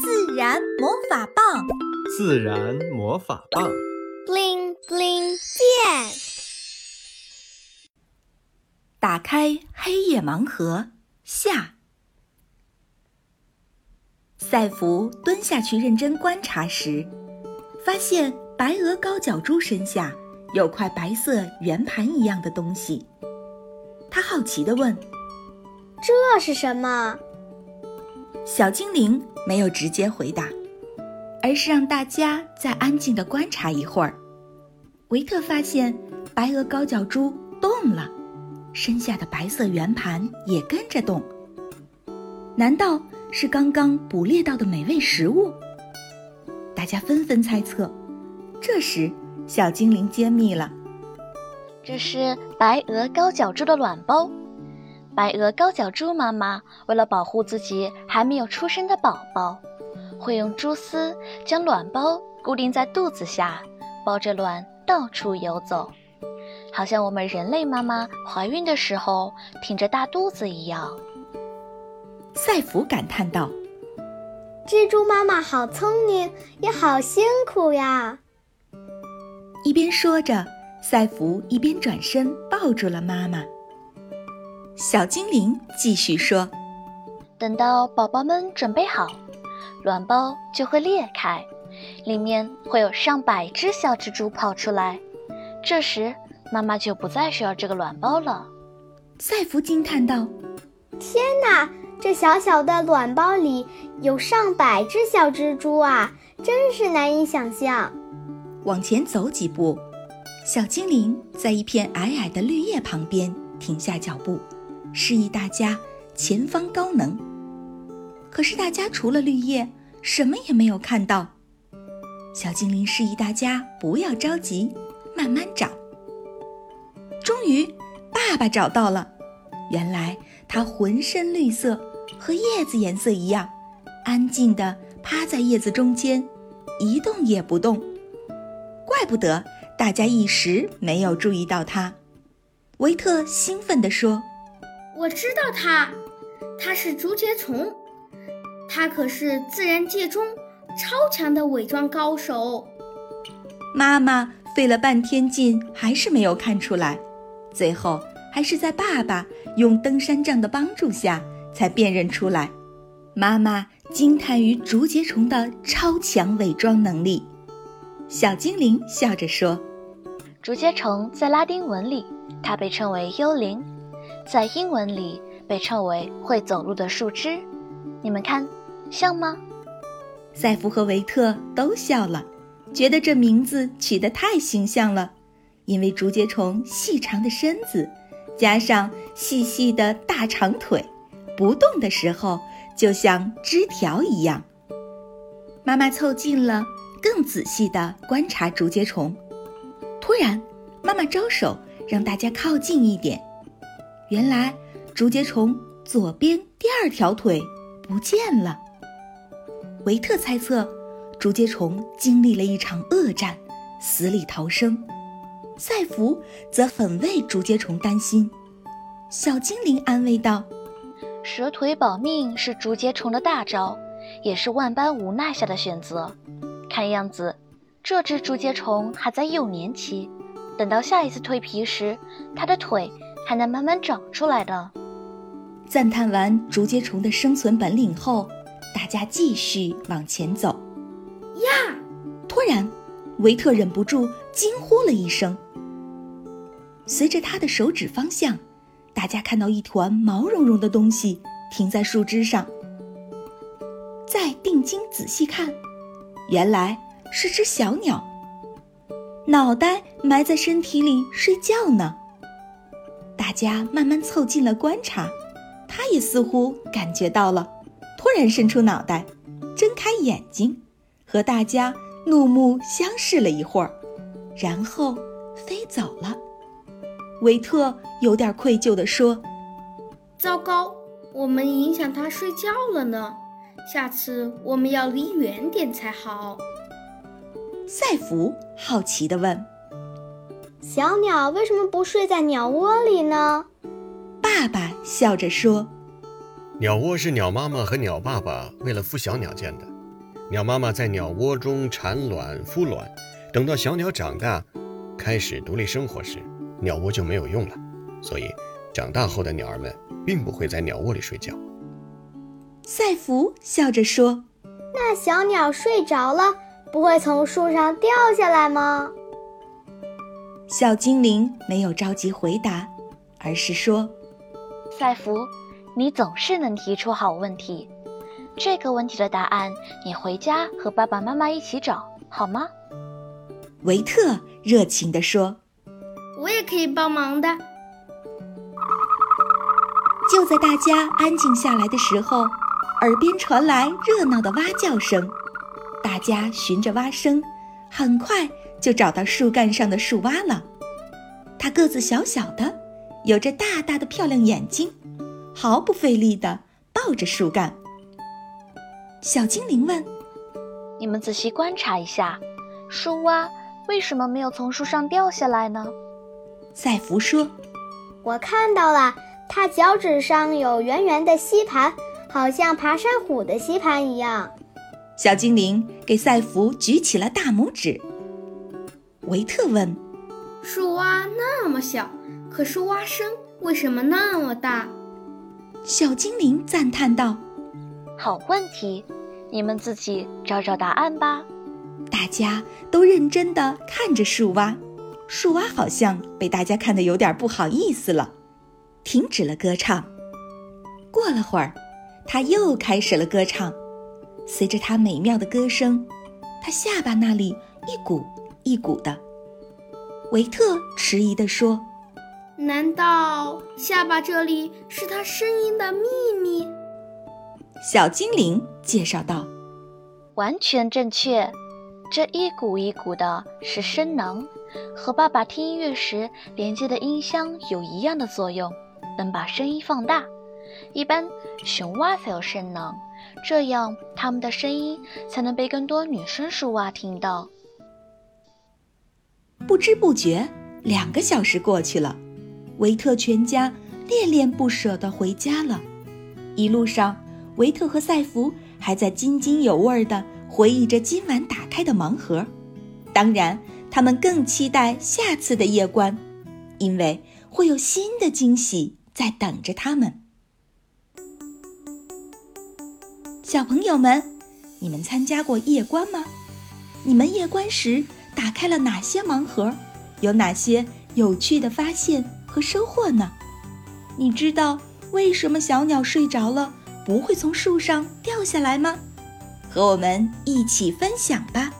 自然魔法棒，自然魔法棒，bling bling 变。打开黑夜盲盒下。赛弗蹲下去认真观察时，发现白鹅高脚蛛身下有块白色圆盘一样的东西。他好奇地问：“这是什么？”小精灵没有直接回答，而是让大家再安静地观察一会儿。维特发现白鹅高脚猪动了，身下的白色圆盘也跟着动。难道是刚刚捕猎到的美味食物？大家纷纷猜测。这时，小精灵揭秘了：这是白鹅高脚猪的卵包。白鹅高脚猪妈妈为了保护自己还没有出生的宝宝，会用蛛丝将卵包固定在肚子下，抱着卵到处游走，好像我们人类妈妈怀孕的时候挺着大肚子一样。赛弗感叹道：“蜘蛛妈妈好聪明，也好辛苦呀。”一边说着，赛弗一边转身抱住了妈妈。小精灵继续说：“等到宝宝们准备好，卵包就会裂开，里面会有上百只小蜘蛛跑出来。这时，妈妈就不再需要这个卵包了。”赛弗惊叹道：“天哪，这小小的卵包里有上百只小蜘蛛啊，真是难以想象。”往前走几步，小精灵在一片矮矮的绿叶旁边停下脚步。示意大家前方高能。可是大家除了绿叶，什么也没有看到。小精灵示意大家不要着急，慢慢找。终于，爸爸找到了。原来他浑身绿色，和叶子颜色一样，安静地趴在叶子中间，一动也不动。怪不得大家一时没有注意到他。维特兴奋地说。我知道它，它是竹节虫，它可是自然界中超强的伪装高手。妈妈费了半天劲，还是没有看出来，最后还是在爸爸用登山杖的帮助下才辨认出来。妈妈惊叹于竹节虫的超强伪装能力。小精灵笑着说：“竹节虫在拉丁文里，它被称为幽灵。”在英文里被称为会走路的树枝，你们看，像吗？赛弗和维特都笑了，觉得这名字取得太形象了。因为竹节虫细长的身子，加上细细的大长腿，不动的时候就像枝条一样。妈妈凑近了，更仔细地观察竹节虫。突然，妈妈招手让大家靠近一点。原来，竹节虫左边第二条腿不见了。维特猜测，竹节虫经历了一场恶战，死里逃生。赛弗则很为竹节虫担心。小精灵安慰道：“蛇腿保命是竹节虫的大招，也是万般无奈下的选择。看样子，这只竹节虫还在幼年期，等到下一次蜕皮时，它的腿……”还能慢慢长出来的。赞叹完竹节虫的生存本领后，大家继续往前走。呀！突然，维特忍不住惊呼了一声。随着他的手指方向，大家看到一团毛茸茸的东西停在树枝上。再定睛仔细看，原来是只小鸟，脑袋埋在身体里睡觉呢。大家慢慢凑近了观察，他也似乎感觉到了，突然伸出脑袋，睁开眼睛，和大家怒目相视了一会儿，然后飞走了。维特有点愧疚地说：“糟糕，我们影响他睡觉了呢。下次我们要离远点才好。”赛弗好奇地问。小鸟为什么不睡在鸟窝里呢？爸爸笑着说：“鸟窝是鸟妈妈和鸟爸爸为了孵小鸟建的，鸟妈妈在鸟窝中产卵、孵卵，等到小鸟长大，开始独立生活时，鸟窝就没有用了。所以，长大后的鸟儿们并不会在鸟窝里睡觉。赛弗笑着说：“那小鸟睡着了，不会从树上掉下来吗？”小精灵没有着急回答，而是说：“赛弗，你总是能提出好问题。这个问题的答案，你回家和爸爸妈妈一起找好吗？”维特热情地说：“我也可以帮忙的。”就在大家安静下来的时候。耳边传来热闹的蛙叫声，大家循着蛙声，很快就找到树干上的树蛙了。它个子小小的，有着大大的漂亮眼睛，毫不费力地抱着树干。小精灵问：“你们仔细观察一下，树蛙为什么没有从树上掉下来呢？”赛弗说：“我看到了，它脚趾上有圆圆的吸盘。”好像爬山虎的吸盘一样，小精灵给赛弗举起了大拇指。维特问：“树蛙那么小，可是蛙声为什么那么大？”小精灵赞叹道：“好问题，你们自己找找答案吧。”大家都认真地看着树蛙，树蛙好像被大家看得有点不好意思了，停止了歌唱。过了会儿。它又开始了歌唱，随着它美妙的歌声，它下巴那里一鼓一股的。维特迟疑地说：“难道下巴这里是他声音的秘密？”小精灵介绍道：“完全正确，这一股一股的是声囊，和爸爸听音乐时连接的音箱有一样的作用，能把声音放大。”一般雄蛙才有声囊，这样它们的声音才能被更多女生树蛙听到。不知不觉，两个小时过去了，维特全家恋恋不舍地回家了。一路上，维特和赛弗还在津津有味地回忆着今晚打开的盲盒。当然，他们更期待下次的夜观，因为会有新的惊喜在等着他们。小朋友们，你们参加过夜观吗？你们夜观时打开了哪些盲盒？有哪些有趣的发现和收获呢？你知道为什么小鸟睡着了不会从树上掉下来吗？和我们一起分享吧。